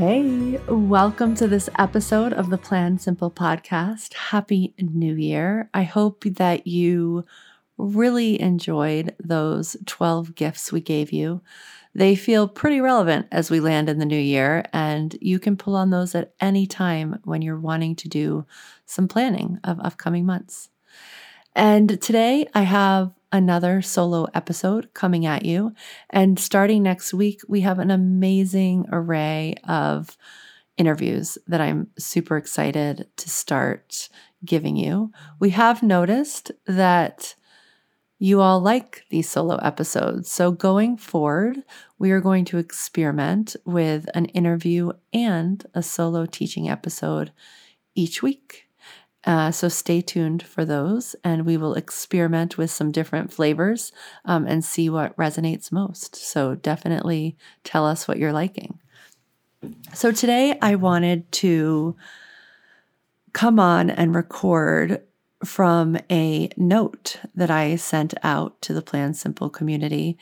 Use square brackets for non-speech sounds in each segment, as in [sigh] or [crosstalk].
Hey, welcome to this episode of the Plan Simple podcast. Happy New Year. I hope that you really enjoyed those 12 gifts we gave you. They feel pretty relevant as we land in the new year, and you can pull on those at any time when you're wanting to do some planning of upcoming months. And today I have another solo episode coming at you. And starting next week, we have an amazing array of interviews that I'm super excited to start giving you. We have noticed that you all like these solo episodes. So going forward, we are going to experiment with an interview and a solo teaching episode each week. Uh, so stay tuned for those, and we will experiment with some different flavors um, and see what resonates most. So definitely tell us what you're liking. So today I wanted to come on and record from a note that I sent out to the Plan Simple community.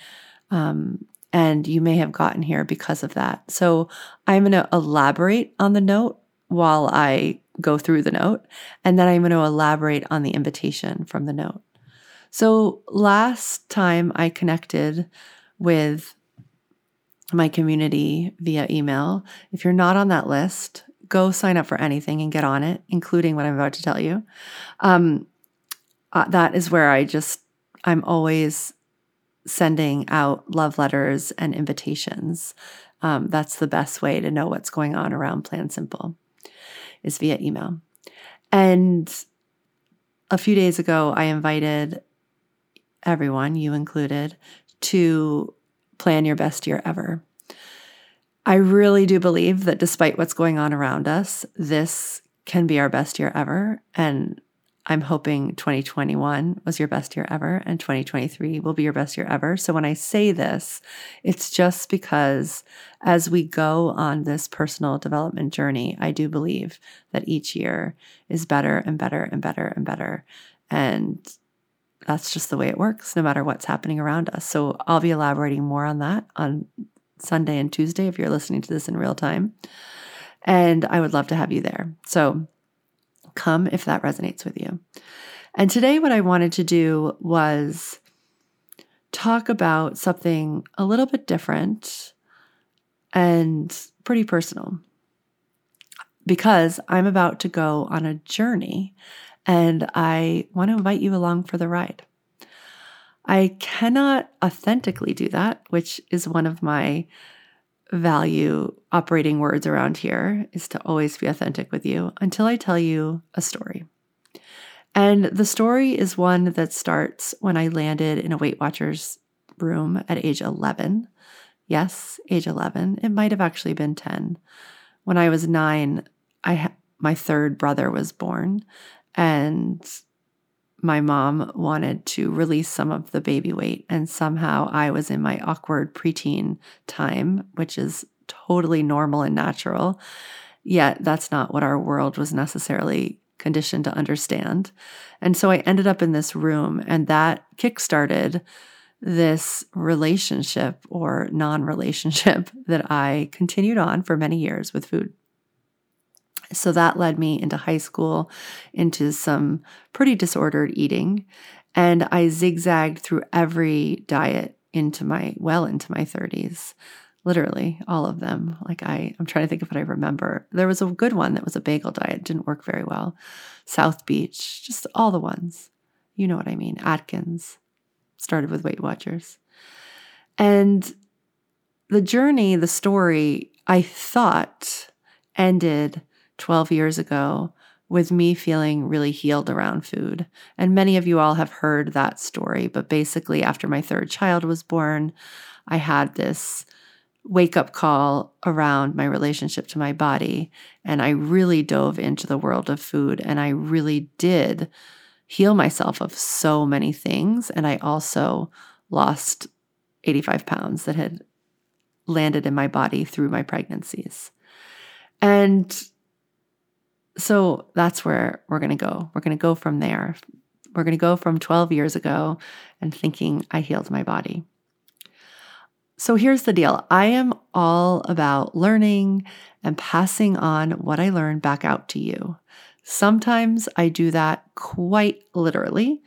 Um, and you may have gotten here because of that. So I'm going to elaborate on the note while I go through the note, and then I'm going to elaborate on the invitation from the note. So, last time I connected with my community via email, if you're not on that list, go sign up for anything and get on it, including what I'm about to tell you. Um, uh, that is where I just, I'm always sending out love letters and invitations. Um, that's the best way to know what's going on around Plan Simple is via email. And a few days ago, I invited everyone, you included, to plan your best year ever. I really do believe that despite what's going on around us, this can be our best year ever. And I'm hoping 2021 was your best year ever and 2023 will be your best year ever. So when I say this, it's just because as we go on this personal development journey, I do believe that each year is better and better and better and better. And that's just the way it works, no matter what's happening around us. So I'll be elaborating more on that on Sunday and Tuesday if you're listening to this in real time. And I would love to have you there. So come if that resonates with you. And today, what I wanted to do was talk about something a little bit different and pretty personal because I'm about to go on a journey and I want to invite you along for the ride. I cannot authentically do that, which is one of my value operating words around here is to always be authentic with you until I tell you a story. And the story is one that starts when I landed in a Weight Watchers room at age 11. Yes, age 11. It might have actually been 10. When I was 9, I ha- my third brother was born and my mom wanted to release some of the baby weight. And somehow I was in my awkward preteen time, which is totally normal and natural. Yet that's not what our world was necessarily conditioned to understand. And so I ended up in this room, and that kickstarted this relationship or non relationship [laughs] that I continued on for many years with food. So that led me into high school, into some pretty disordered eating. And I zigzagged through every diet into my, well into my 30s. Literally all of them. Like I, I'm trying to think of what I remember. There was a good one that was a bagel diet, didn't work very well. South Beach, just all the ones. You know what I mean. Atkins started with Weight Watchers. And the journey, the story, I thought ended 12 years ago with me feeling really healed around food. And many of you all have heard that story, but basically, after my third child was born, I had this wake up call around my relationship to my body. And I really dove into the world of food and I really did heal myself of so many things. And I also lost 85 pounds that had landed in my body through my pregnancies. And so that's where we're going to go. We're going to go from there. We're going to go from 12 years ago and thinking I healed my body. So here's the deal I am all about learning and passing on what I learned back out to you. Sometimes I do that quite literally,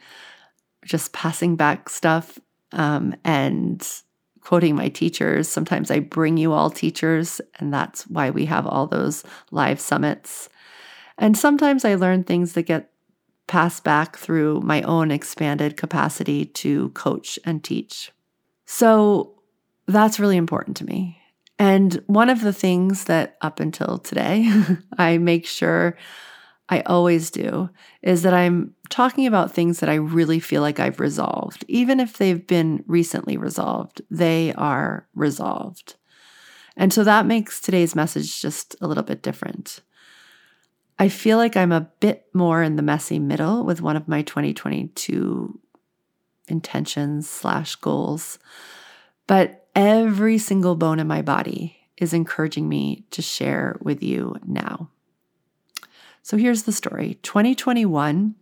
just passing back stuff um, and quoting my teachers. Sometimes I bring you all teachers, and that's why we have all those live summits. And sometimes I learn things that get passed back through my own expanded capacity to coach and teach. So that's really important to me. And one of the things that up until today, [laughs] I make sure I always do is that I'm talking about things that I really feel like I've resolved. Even if they've been recently resolved, they are resolved. And so that makes today's message just a little bit different. I feel like I'm a bit more in the messy middle with one of my 2022 intentions slash goals. But every single bone in my body is encouraging me to share with you now. So here's the story 2021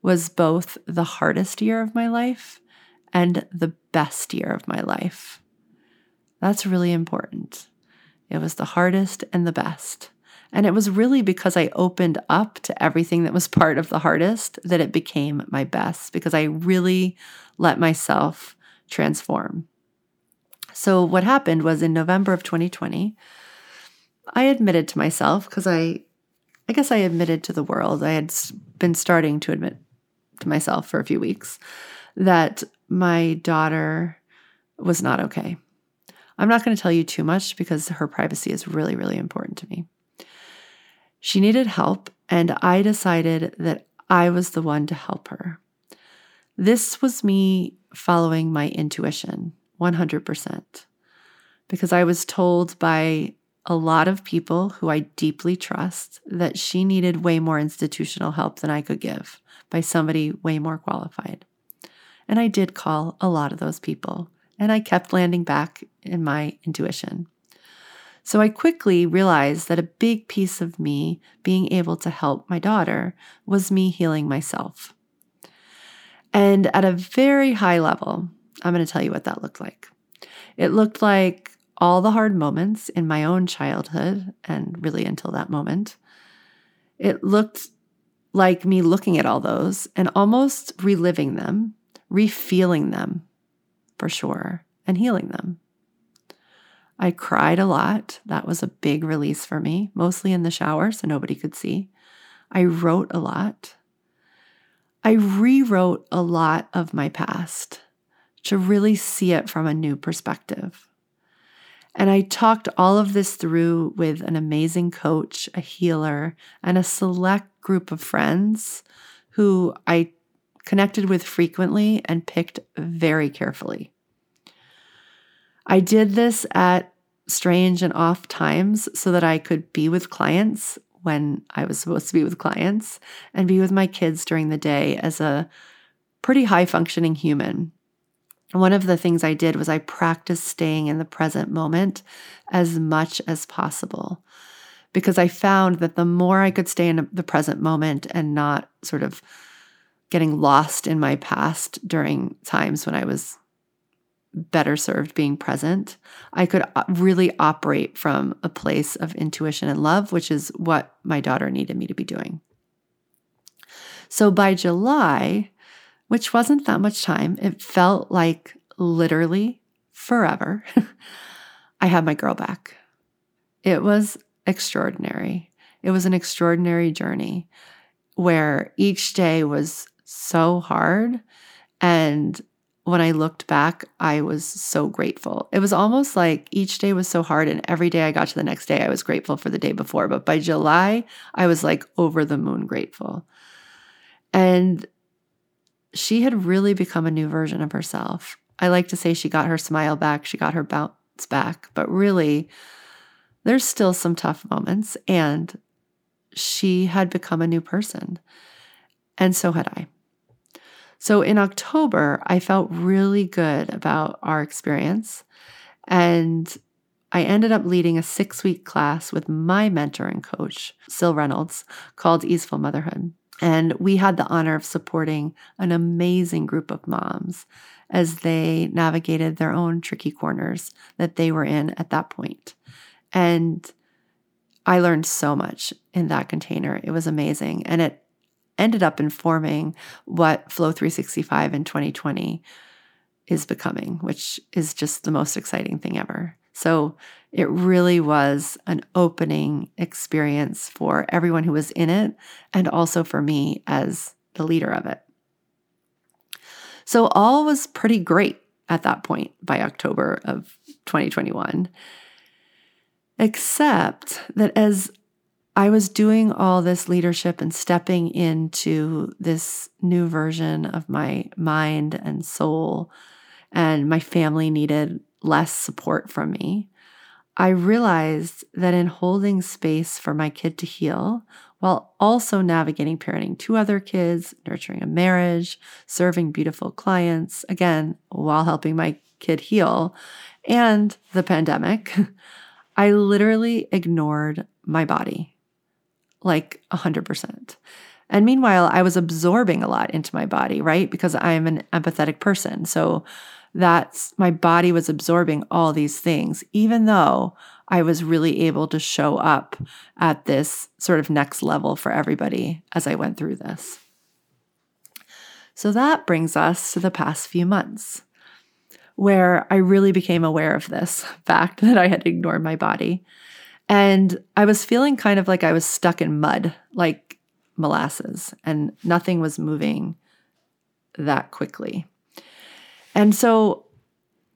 was both the hardest year of my life and the best year of my life. That's really important. It was the hardest and the best. And it was really because I opened up to everything that was part of the hardest that it became my best, because I really let myself transform. So, what happened was in November of 2020, I admitted to myself, because I, I guess I admitted to the world, I had been starting to admit to myself for a few weeks that my daughter was not okay. I'm not going to tell you too much because her privacy is really, really important to me. She needed help, and I decided that I was the one to help her. This was me following my intuition 100%, because I was told by a lot of people who I deeply trust that she needed way more institutional help than I could give by somebody way more qualified. And I did call a lot of those people, and I kept landing back in my intuition. So I quickly realized that a big piece of me being able to help my daughter was me healing myself. And at a very high level, I'm going to tell you what that looked like. It looked like all the hard moments in my own childhood, and really until that moment. It looked like me looking at all those and almost reliving them, refeeling them for sure, and healing them. I cried a lot. That was a big release for me, mostly in the shower so nobody could see. I wrote a lot. I rewrote a lot of my past to really see it from a new perspective. And I talked all of this through with an amazing coach, a healer, and a select group of friends who I connected with frequently and picked very carefully. I did this at strange and off times so that I could be with clients when I was supposed to be with clients and be with my kids during the day as a pretty high functioning human. One of the things I did was I practiced staying in the present moment as much as possible because I found that the more I could stay in the present moment and not sort of getting lost in my past during times when I was better served being present. I could uh, really operate from a place of intuition and love, which is what my daughter needed me to be doing. So by July, which wasn't that much time, it felt like literally forever. [laughs] I had my girl back. It was extraordinary. It was an extraordinary journey where each day was so hard and when I looked back, I was so grateful. It was almost like each day was so hard, and every day I got to the next day, I was grateful for the day before. But by July, I was like over the moon grateful. And she had really become a new version of herself. I like to say she got her smile back, she got her bounce back, but really, there's still some tough moments. And she had become a new person. And so had I. So in October, I felt really good about our experience. And I ended up leading a six week class with my mentor and coach, Sil Reynolds, called Easeful Motherhood. And we had the honor of supporting an amazing group of moms as they navigated their own tricky corners that they were in at that point. And I learned so much in that container. It was amazing. And it ended up informing what Flow 365 in 2020 is becoming, which is just the most exciting thing ever. So it really was an opening experience for everyone who was in it and also for me as the leader of it. So all was pretty great at that point by October of 2021. Except that as I was doing all this leadership and stepping into this new version of my mind and soul, and my family needed less support from me, I realized that in holding space for my kid to heal, while also navigating parenting two other kids, nurturing a marriage, serving beautiful clients, again, while helping my kid heal, and the pandemic, [laughs] I literally ignored my body like 100%. And meanwhile, I was absorbing a lot into my body, right? Because I'm an empathetic person. So that's my body was absorbing all these things, even though I was really able to show up at this sort of next level for everybody as I went through this. So that brings us to the past few months where I really became aware of this [laughs] fact that I had ignored my body. And I was feeling kind of like I was stuck in mud, like molasses, and nothing was moving that quickly. And so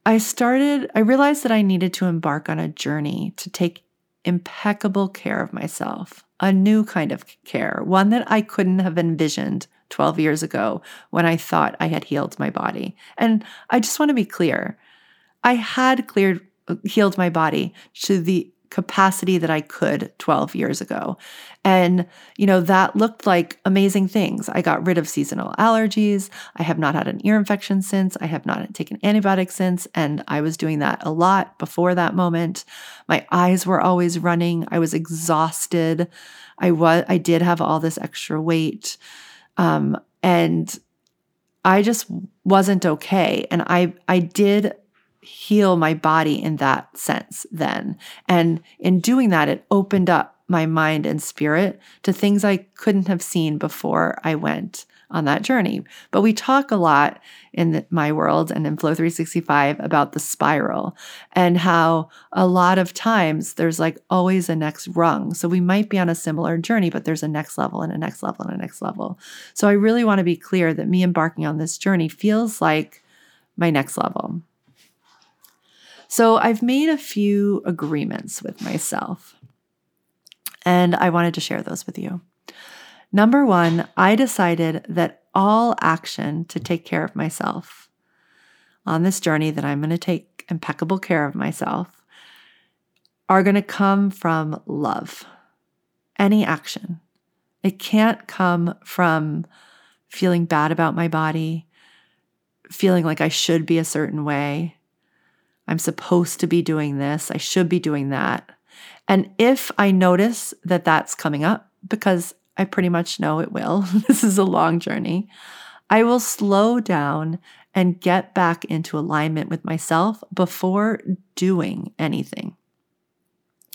I started, I realized that I needed to embark on a journey to take impeccable care of myself, a new kind of care, one that I couldn't have envisioned 12 years ago when I thought I had healed my body. And I just want to be clear I had cleared, uh, healed my body to the capacity that I could 12 years ago. And, you know, that looked like amazing things. I got rid of seasonal allergies. I have not had an ear infection since. I have not taken antibiotics since. And I was doing that a lot before that moment. My eyes were always running. I was exhausted. I was, I did have all this extra weight. Um, and I just wasn't okay. And I, I did heal my body in that sense then. And in doing that, it opened up my mind and spirit to things I couldn't have seen before I went on that journey. But we talk a lot in the, my world and in Flow 365 about the spiral and how a lot of times there's like always a next rung. So we might be on a similar journey, but there's a next level and a next level and a next level. So I really want to be clear that me embarking on this journey feels like my next level. So I've made a few agreements with myself, and I wanted to share those with you. Number one, I decided that all action to take care of myself on this journey that I'm going to take impeccable care of myself are going to come from love. Any action. It can't come from feeling bad about my body, feeling like I should be a certain way, I'm supposed to be doing this. I should be doing that. And if I notice that that's coming up, because I pretty much know it will, [laughs] this is a long journey, I will slow down and get back into alignment with myself before doing anything.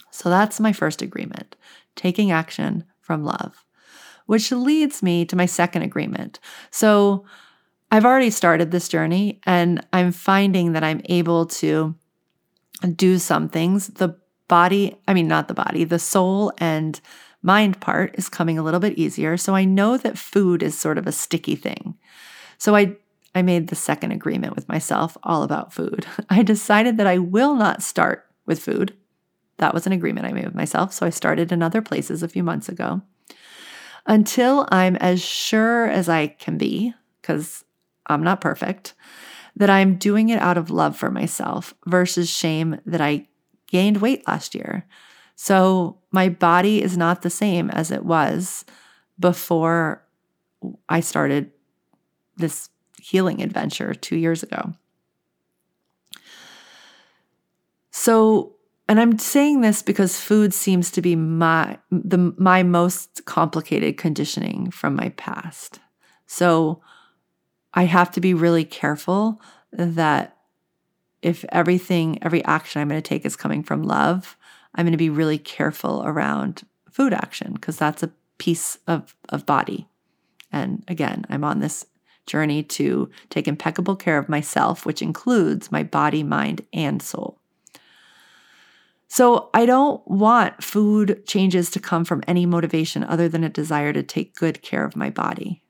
So that's my first agreement taking action from love, which leads me to my second agreement. So I've already started this journey and I'm finding that I'm able to do some things. The body, I mean, not the body, the soul and mind part is coming a little bit easier. So I know that food is sort of a sticky thing. So I I made the second agreement with myself all about food. [laughs] I decided that I will not start with food. That was an agreement I made with myself. So I started in other places a few months ago until I'm as sure as I can be, because I'm not perfect, that I'm doing it out of love for myself versus shame that I gained weight last year. So my body is not the same as it was before I started this healing adventure two years ago. So, and I'm saying this because food seems to be my the my most complicated conditioning from my past. So, I have to be really careful that if everything, every action I'm going to take is coming from love, I'm going to be really careful around food action because that's a piece of, of body. And again, I'm on this journey to take impeccable care of myself, which includes my body, mind, and soul. So I don't want food changes to come from any motivation other than a desire to take good care of my body.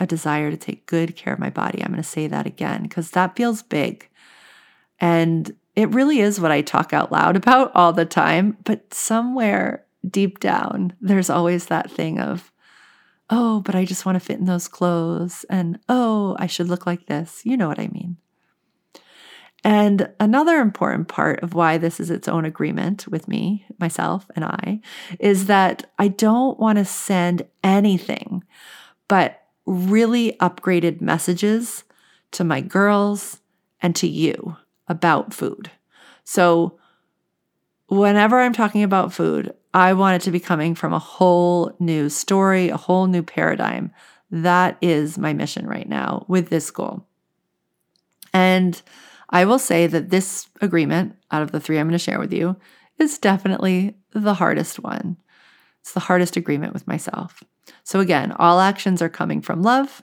A desire to take good care of my body. I'm going to say that again because that feels big. And it really is what I talk out loud [laughs] about all the time. But somewhere deep down, there's always that thing of, oh, but I just want to fit in those clothes. And oh, I should look like this. You know what I mean. And another important part of why this is its own agreement with me, myself, and I is that I don't want to send anything but really upgraded messages to my girls and to you about food. So, whenever I'm talking about food, I want it to be coming from a whole new story, a whole new paradigm. That is my mission right now with this goal. And I will say that this agreement, out of the three I'm going to share with you, is definitely the hardest one. It's the hardest agreement with myself. So, again, all actions are coming from love.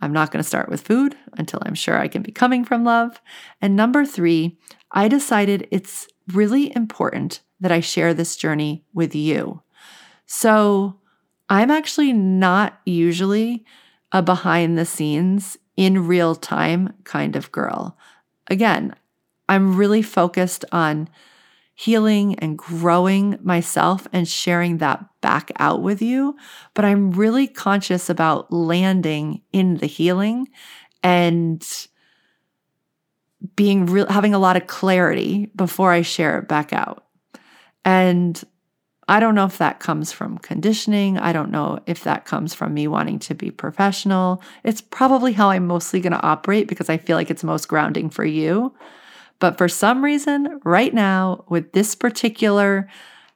I'm not going to start with food until I'm sure I can be coming from love. And number three, I decided it's really important that I share this journey with you. So, I'm actually not usually a behind the scenes, in real time kind of girl again, I'm really focused on healing and growing myself and sharing that back out with you. But I'm really conscious about landing in the healing and being real, having a lot of clarity before I share it back out. And I don't know if that comes from conditioning. I don't know if that comes from me wanting to be professional. It's probably how I'm mostly going to operate because I feel like it's most grounding for you. But for some reason, right now, with this particular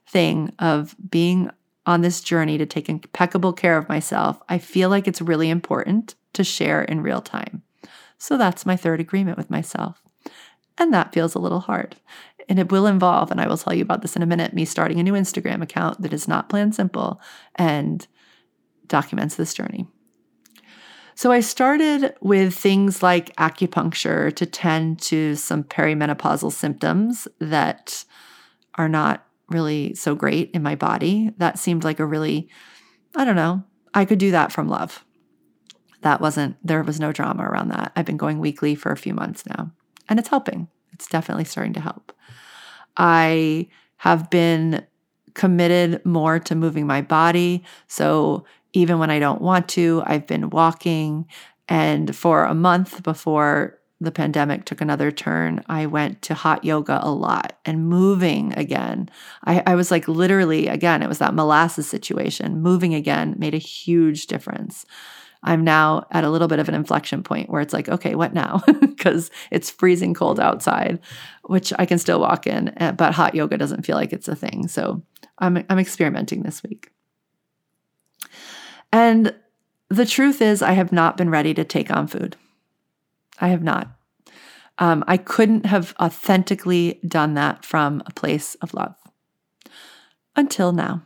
thing of being on this journey to take impeccable care of myself, I feel like it's really important to share in real time. So that's my third agreement with myself. And that feels a little hard. And it will involve, and I will tell you about this in a minute, me starting a new Instagram account that is not Plan Simple and documents this journey. So I started with things like acupuncture to tend to some perimenopausal symptoms that are not really so great in my body. That seemed like a really, I don't know, I could do that from love. That wasn't, there was no drama around that. I've been going weekly for a few months now, and it's helping. It's definitely starting to help. I have been committed more to moving my body. So even when I don't want to, I've been walking. And for a month before the pandemic took another turn, I went to hot yoga a lot and moving again. I, I, was like literally, again, it was that molasses situation. Moving again made a huge difference. I'm now at a little bit of an inflection point where it's like, okay, what now? [laughs] Because it's freezing cold outside, which I can still walk in, eh, but hot yoga doesn't feel like it's a thing. So I'm, I'm experimenting this week. And the truth is, I have not been ready to take on food. I have not. Um, I couldn't have authentically done that from a place of love until now.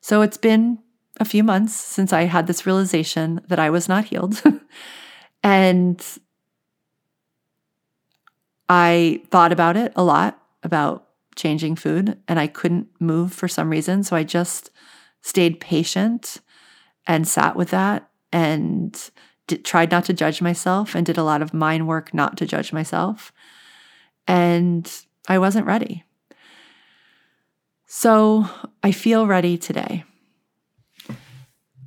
So it's been a few months since I had this realization that I was not healed. [laughs] and I thought about it a lot about changing food, and I couldn't move for some reason. So I just stayed patient and sat with that and did, tried not to judge myself and did a lot of mind work not to judge myself. And I wasn't ready. So I feel ready today.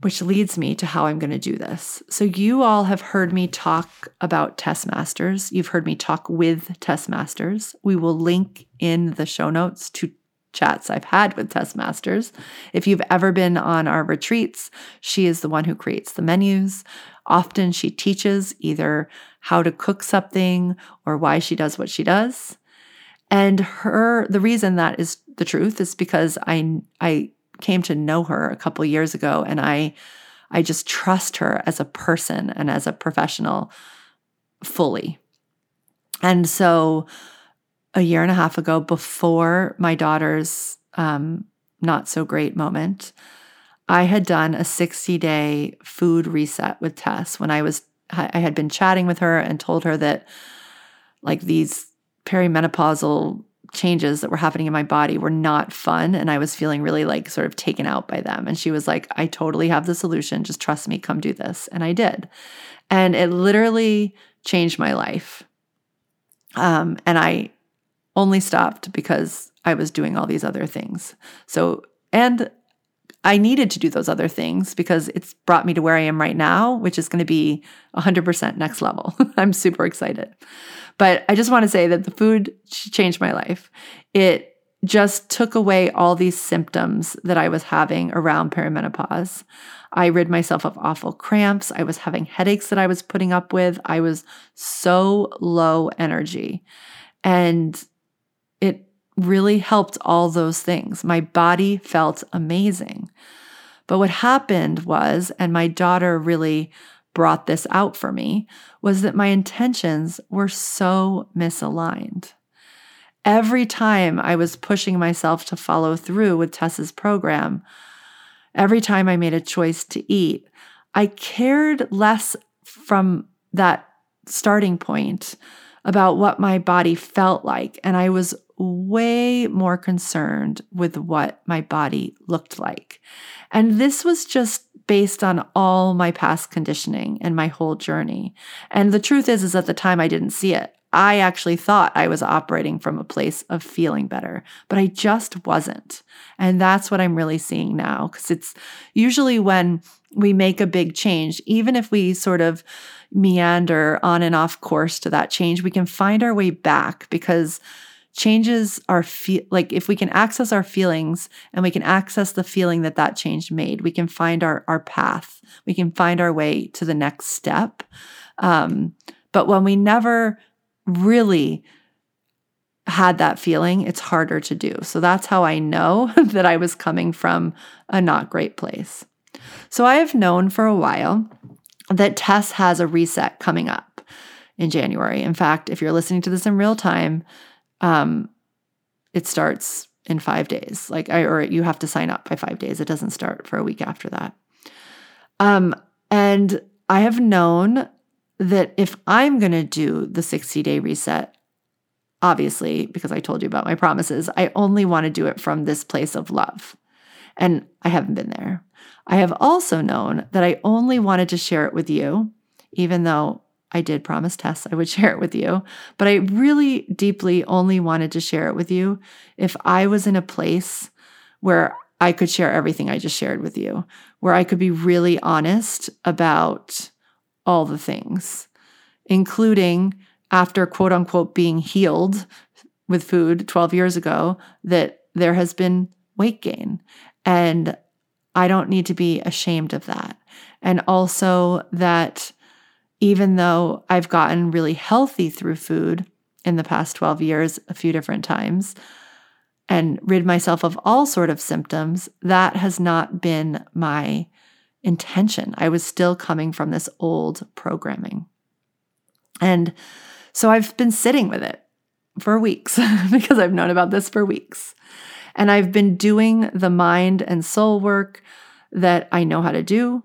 which leads me to how I'm going to do this. So, you all have heard me talk about Tess Masters. You've heard me talk with Tess Masters. We will link in the show notes to chats I've had with Tess Masters. If you've ever been on our retreats, she is the one who creates the menus. Often she teaches either how to cook something or why she does what she does. And her the reason that is the truth is because I I came to know her a couple years ago and I I just trust her as a person and as a professional fully. And so a year and a half ago before my daughter's um, not so great moment, I had done a 60 day food reset with Tess when I was I had been chatting with her and told her that like these perimenopausal changes that were happening in my body were not fun and I was feeling really like sort of taken out by them. And she was like, I totally have the solution. Just trust me, come do this. And I did. And it literally changed my life. Um, and I only stopped because I was doing all these other things. So, and I needed to do those other things because it's brought me to where I am right now, which is going to be 100% next level. [laughs] I'm super excited. But I just want to say that the food changed my life. It just took away all these symptoms that I was having around perimenopause. I rid myself of awful cramps. I was having headaches that I was putting up with. I was so low energy. And it really helped all those things. My body felt amazing. But what happened was, and my daughter really brought this out for me was that my intentions were so misaligned. Every time I was pushing myself to follow through with Tess's program, every time I made a choice to eat, I cared less from that starting point about what my body felt like. And I was way more concerned with what my body looked like. And this was just based on all my past conditioning and my whole journey. And the truth is, is at the time I didn't see it. I actually thought I was operating from a place of feeling better, but I just wasn't. And that's what I'm really seeing now. Because it's usually when we make a big change, even if we sort of meander on and off course to that change, we can find our way back because changes our feel like if we can access our feelings and we can access the feeling that that change made we can find our our path. We can find our way to the next step. Um, but when we never really had that feeling it's harder to do. So that's how i know [laughs] that i was coming from a not great place. So i have known for a while that tess has a reset coming up in january. In fact if you're listening to this in real time um, it starts in five days. Like I, or you have to sign up by five days. It doesn't start for a week after that. Um, and I have known that if I'm going to do the 60 day reset, obviously, because I told you about my promises, I only want to do it from this place of love. And I haven't been there. I have also known that I only wanted to share it with you, even though I did promise Tess I would [laughs] share it with you, but I really deeply only wanted to share it with you if I was in a place where I could share everything I just shared with you, where I could be really honest about all the things, including after quote unquote being healed with food 12 years ago, that there has been weight gain. And I don't need to be ashamed of that. And also that even though I've gotten really healthy through food in the past 12 years a few different times and rid myself of all sort of symptoms, that has not been my intention. I was still coming from this old programming. And so I've been sitting with it for weeks [laughs] because I've known about this for weeks. And I've been doing the mind and soul work that I know how to do.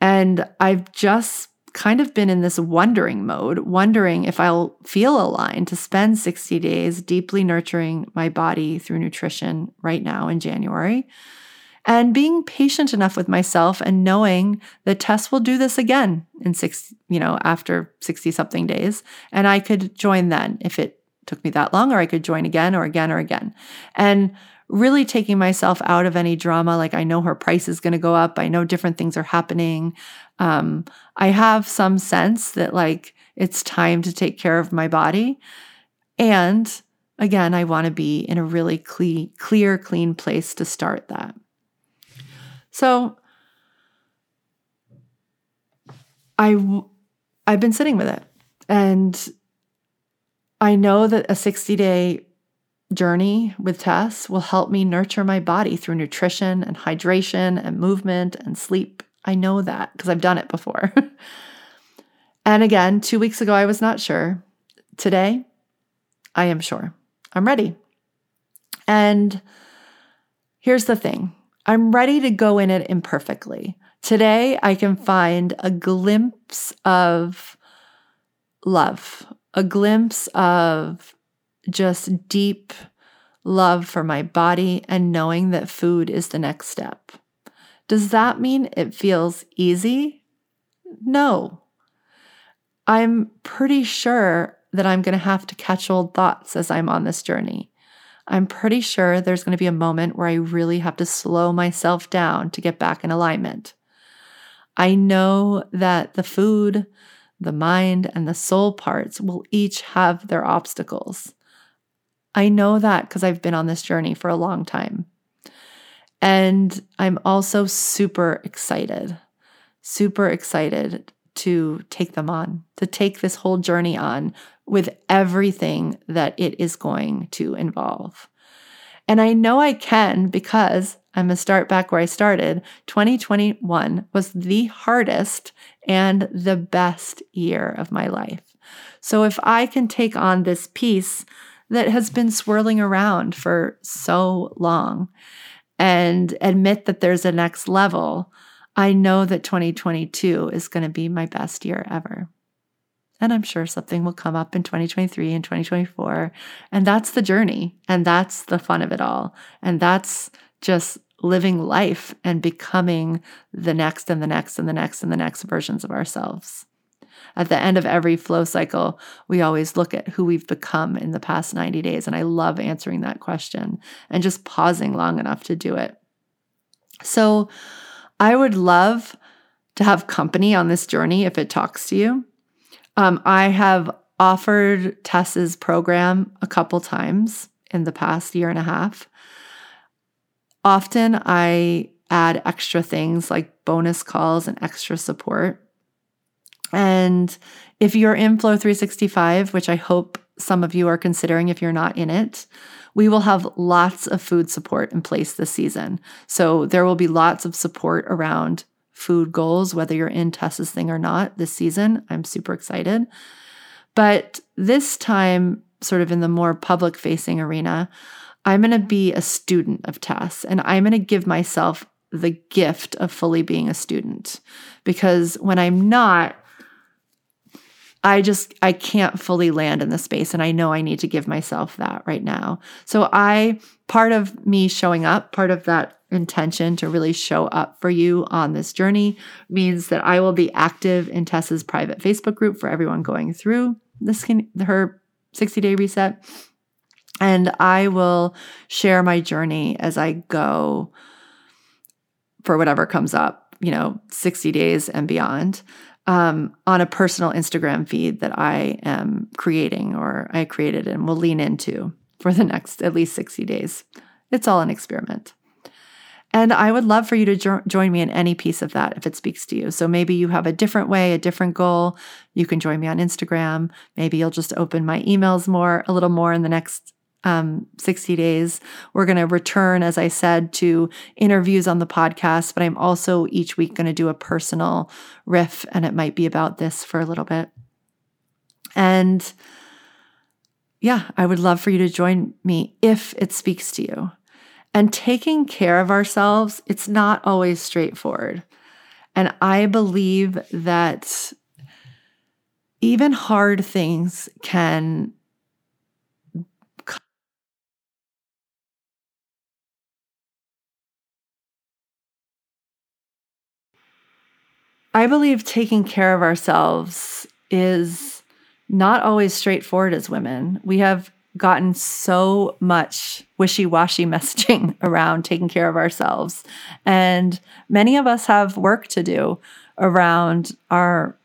And I've just kind of been in this wondering mode, wondering if I'll feel aligned to spend 60 days deeply nurturing my body through nutrition right now in January. And being patient enough with myself and knowing that Tess will do this again in six, you know, after 60 something days. And I could join then if it took me that long, or I could join again or again or again. And really taking myself out of any drama. Like I know her price is going to go up. I know different things are happening. Um, I have some sense that like it's time to take care of my body. And again, I want to be in a really clean, clear, clean place to start that. So I I've been sitting with it and I know that a 60 day journey with Tess will help me nurture my body through nutrition and hydration and movement and sleep. I know that because I've done it before. [laughs] and again, two weeks ago, I was not sure. Today, I am sure. I'm ready. And here's the thing I'm ready to go in it imperfectly. Today, I can find a glimpse of love, a glimpse of just deep love for my body and knowing that food is the next step. Does that mean it feels easy? No. I'm pretty sure that I'm going to have to catch old thoughts as I'm on this journey. I'm pretty sure there's going to be a moment where I really have to slow myself down to get back in alignment. I know that the food, the mind, and the soul parts will each have their obstacles. I know that because I've been on this journey for a long time. And I'm also super excited, super excited to take them on, to take this whole journey on with everything that it is going to involve. And I know I can because I'm going to start back where I started. 2021 was the hardest and the best year of my life. So if I can take on this piece that has been swirling around for so long and admit that there's a next level, I know that 2022 is going to be my best year ever. And I'm sure something will come up in 2023 and 2024. And that's the journey. And that's the fun of it all. And that's just living life and becoming the next and the next and the next and the next versions of ourselves. At the end of every flow cycle, we always look at who we've become in the past 90 days. And I love answering that question and just pausing long enough to do it. So I would love to have company on this journey if it talks to you. Um, I have offered Tess's program a couple times in the past year and a half. Often I add extra things like bonus calls and extra support. And if you're in Flow 365, which I hope some of you are considering if you're not in it, we will have lots of food support in place this season. So there will be lots of support around food goals, whether you're in Tess's thing or not this season. I'm super excited. But this time, sort of in the more public facing arena, I'm going to be a student of Tess and I'm going to give myself the gift of fully being a student because when I'm not, I just I can't fully land in the space and I know I need to give myself that right now. So I part of me showing up, part of that intention to really show up for you on this journey means that I will be active in Tess's private Facebook group for everyone going through this her 60 day reset. And I will share my journey as I go for whatever comes up, you know, 60 days and beyond um, on a personal Instagram feed that I am creating or I created and will lean into for the next at least 60 days. It's all an experiment. And I would love for you to jo- join me in any piece of that if it speaks to you. So maybe you have a different way, a different goal. You can join me on Instagram. Maybe you'll just open my emails more, a little more in the next um, 60 days. We're going to return, as I said, to interviews on the podcast, but I'm also each week going to do a personal riff, and it might be about this for a little bit. And yeah, I would love for you to join me if it speaks to you. And taking care of ourselves, it's not always straightforward. And I believe that even hard things can I believe taking care of ourselves is not always straightforward as women. We have gotten so much wishy washy [laughs] messaging around taking care of ourselves. And many of us have work to do around our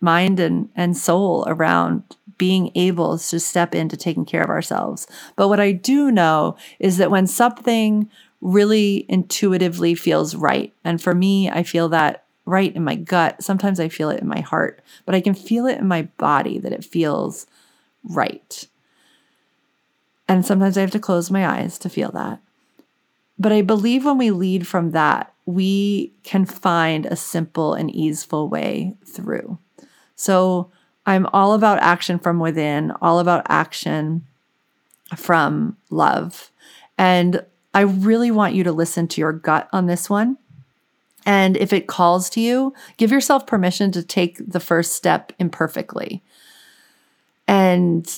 mind and, and soul, around being able to step into taking care of ourselves. But what I do know is that when something really intuitively feels right, and for me, I feel that right in my gut, sometimes I feel it in my heart, but I can feel it in my body that it feels right. And sometimes I have to close my eyes to feel that. But I believe when we lead from that, we can find a simple and easeful way through. So I'm all about action from within, all about action from love. And I really want you to listen to your gut on this one. And if it calls to you, give yourself permission to take the first step imperfectly. And,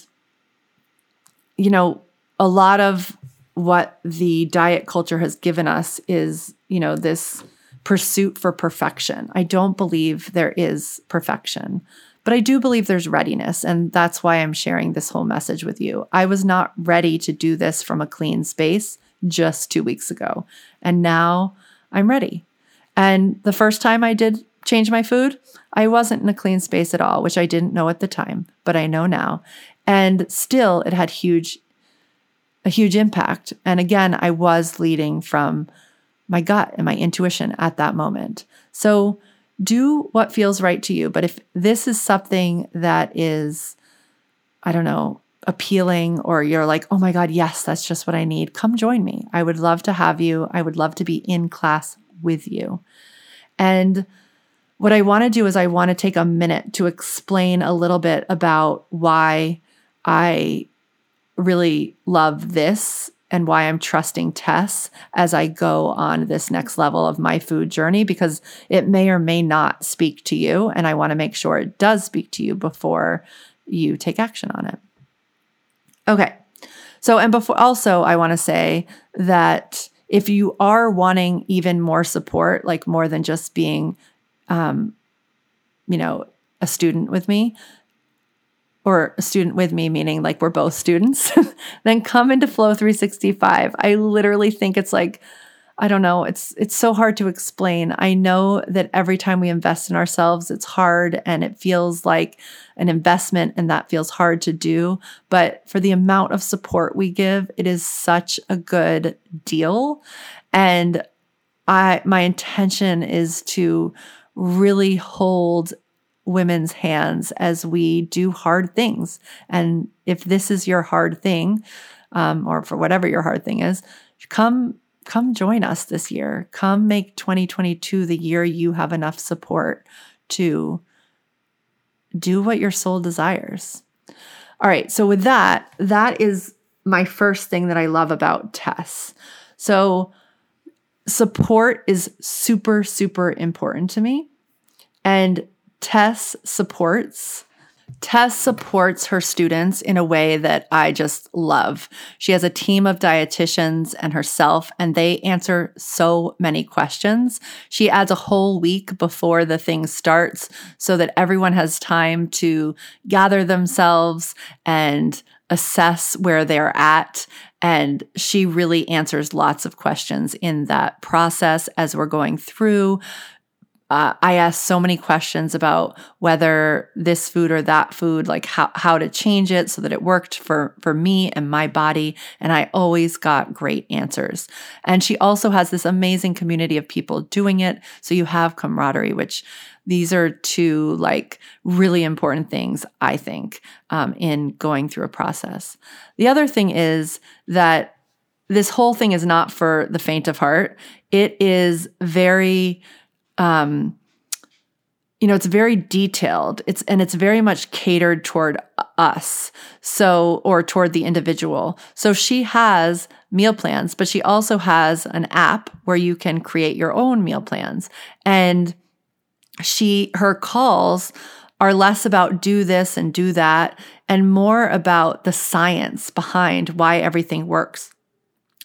you know, a lot of what the diet culture has given us is, you know, this pursuit for perfection. I don't believe there is perfection, but I do believe there's readiness. And that's why I'm sharing this whole message with you. I was not ready to do this from a clean space just two weeks ago. And now I'm ready. And the first time I did change my food, I wasn't in a clean space at all, which I didn't know at the time, but I know now. And still, it had huge a huge impact. And again, I was leading from my gut and my intuition at that moment. So do what feels right to you. But if this is something that is, I don't know, appealing, or you're like, oh my God, yes, that's just what I need, come join me. I would love to have you. I would love to be in class with you. And what I want to do is, I want to take a minute to explain a little bit about why I really love this and why I'm trusting Tess as I go on this next level of my food journey because it may or may not speak to you. And I want to make sure it does speak to you before you take action on it. Okay. So, and before also, I want to say that if you are wanting even more support, like more than just being, um, you know, a student with me, or a student with me, meaning like we're both students, [laughs] then come into Flow 365. I literally think it's like, I don't know, it's it's so hard to explain. I know that every time we invest in ourselves, it's hard and it feels like an investment and that feels hard to do, but for the amount of support we give, it is such a good deal. And I my intention is to really hold women's hands as we do hard things. And if this is your hard thing, um, or for whatever your hard thing is, come come join us this year. Come make 2022 the year you have enough support to do what your soul desires. All right, so with that, that is my first thing that I love about Tess. So support is super super important to me. And Tess supports. Tess supports her students in a way that I just love. She has a team of dietitians and herself, and they answer so many questions. She adds a whole week before the thing starts so that everyone has time to gather themselves and assess where they're at. And she really answers lots of questions in that process as we're going through. Uh, I asked so many questions about whether this food or that food, like how, how to change it so that it worked for, for me and my body. And I always got great answers. And she also has this amazing community of people doing it. So you have camaraderie, which these are two like really important things, I think, um, in going through a process. The other thing is that this whole thing is not for the faint of heart. It is very, um, you know, it's very detailed. It's and it's very much catered toward us. So or toward the individual. So she has meal plans, but she also has an app where you can create your own meal plans. And she her calls are less about do this and do that and more about the science behind why everything works.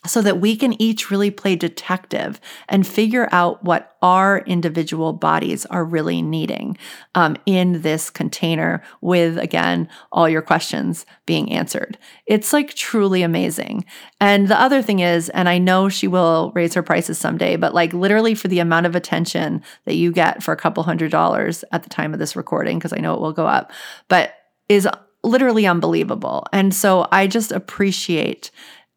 So that we can each really play detective and figure out what our individual bodies are really needing um, in this container with, again, all your questions being answered. It's like truly amazing. And the other thing is, and I know she will raise her prices someday, but like literally for the amount of attention that you get for a couple hundred dollars at the time of this recording, because I know it will go up, but is literally unbelievable. And so I just appreciate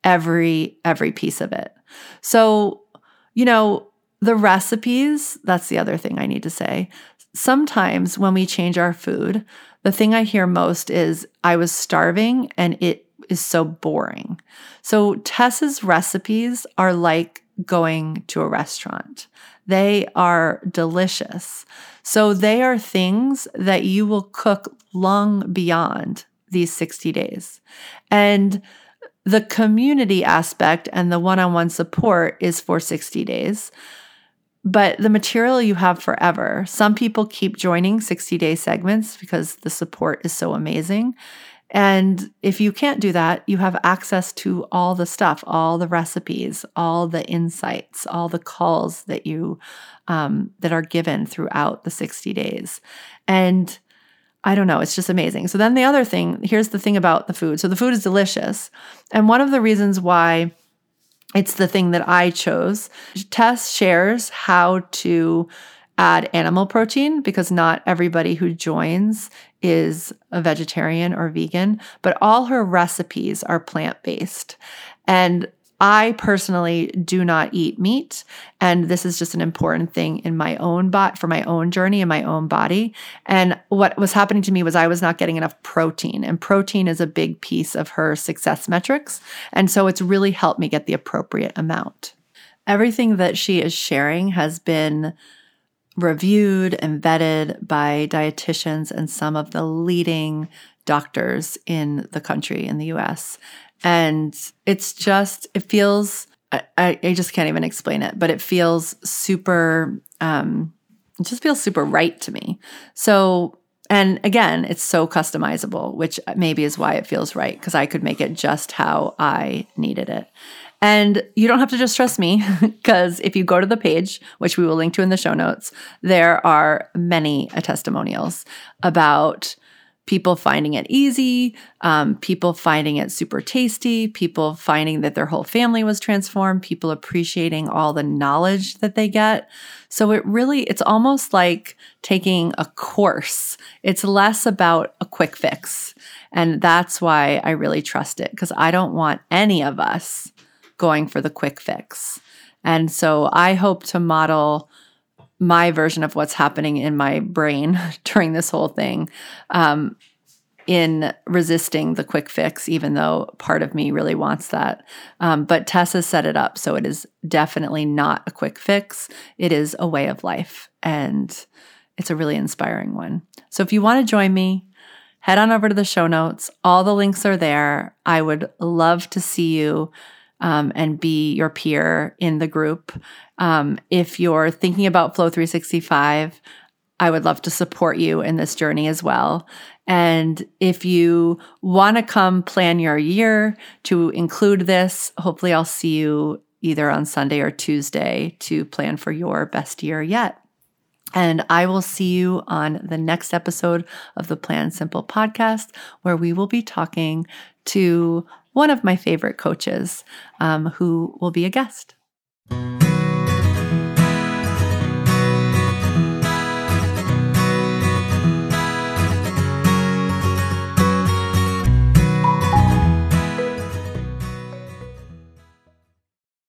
every every piece of it. So, you know, the recipes, that's the other thing I need to say. Sometimes when we change our food, the thing I hear most is I was starving and it is so boring. So Tess's recipes are like going to a restaurant. They are delicious. So they are things that you will cook long beyond these 60 days. And the community aspect and the one on one support is for 60 days, but the material you have forever. Some people keep joining 60 day segments because the support is so amazing. And if you can't do that, you have access to all the stuff, all the recipes, all the insights, all the calls that you um, that are given throughout the 60 days. And I don't know. It's just amazing. So then the other thing, here's the thing about the food. So the food is delicious. And one of the reasons why it's the thing that I chose, Tess shares how to add animal protein because not everybody who joins is a vegetarian or vegan, but all her recipes are plant based. And I personally do not eat meat. And this is just an important thing in my own body, for my own journey in my own body. And what was happening to me was I was not getting enough protein. And protein is a big piece of her success metrics. And so it's really helped me get the appropriate amount. Everything that she is sharing has been reviewed and vetted by dietitians and some of the leading doctors in the country in the US. And it's just, it feels, I, I just can't even explain it, but it feels super, um, it just feels super right to me. So, and again, it's so customizable, which maybe is why it feels right, because I could make it just how I needed it. And you don't have to just trust me, [laughs] because if you go to the page, which we will link to in the show notes, there are many testimonials about people finding it easy, um, people finding it super tasty, people finding that their whole family was transformed, people appreciating all the knowledge that they get. So it really, it's almost like taking a course. It's less about a quick fix. And that's why I really trust it because I don't want any of us going for the quick fix. And so I hope to model my version of what's happening in my brain [laughs] during this whole thing um, in resisting the quick fix, even though part of me really wants that. Um, but Tess has set it up. So it is definitely not a quick fix, it is a way of life. And it's a really inspiring one. So if you want to join me, head on over to the show notes. All the links are there. I would love to see you um, and be your peer in the group. Um, if you're thinking about Flow 365, I would love to support you in this journey as well. And if you want to come plan your year to include this, hopefully I'll see you either on Sunday or Tuesday to plan for your best year yet. And I will see you on the next episode of the Plan Simple podcast, where we will be talking to one of my favorite coaches um, who will be a guest.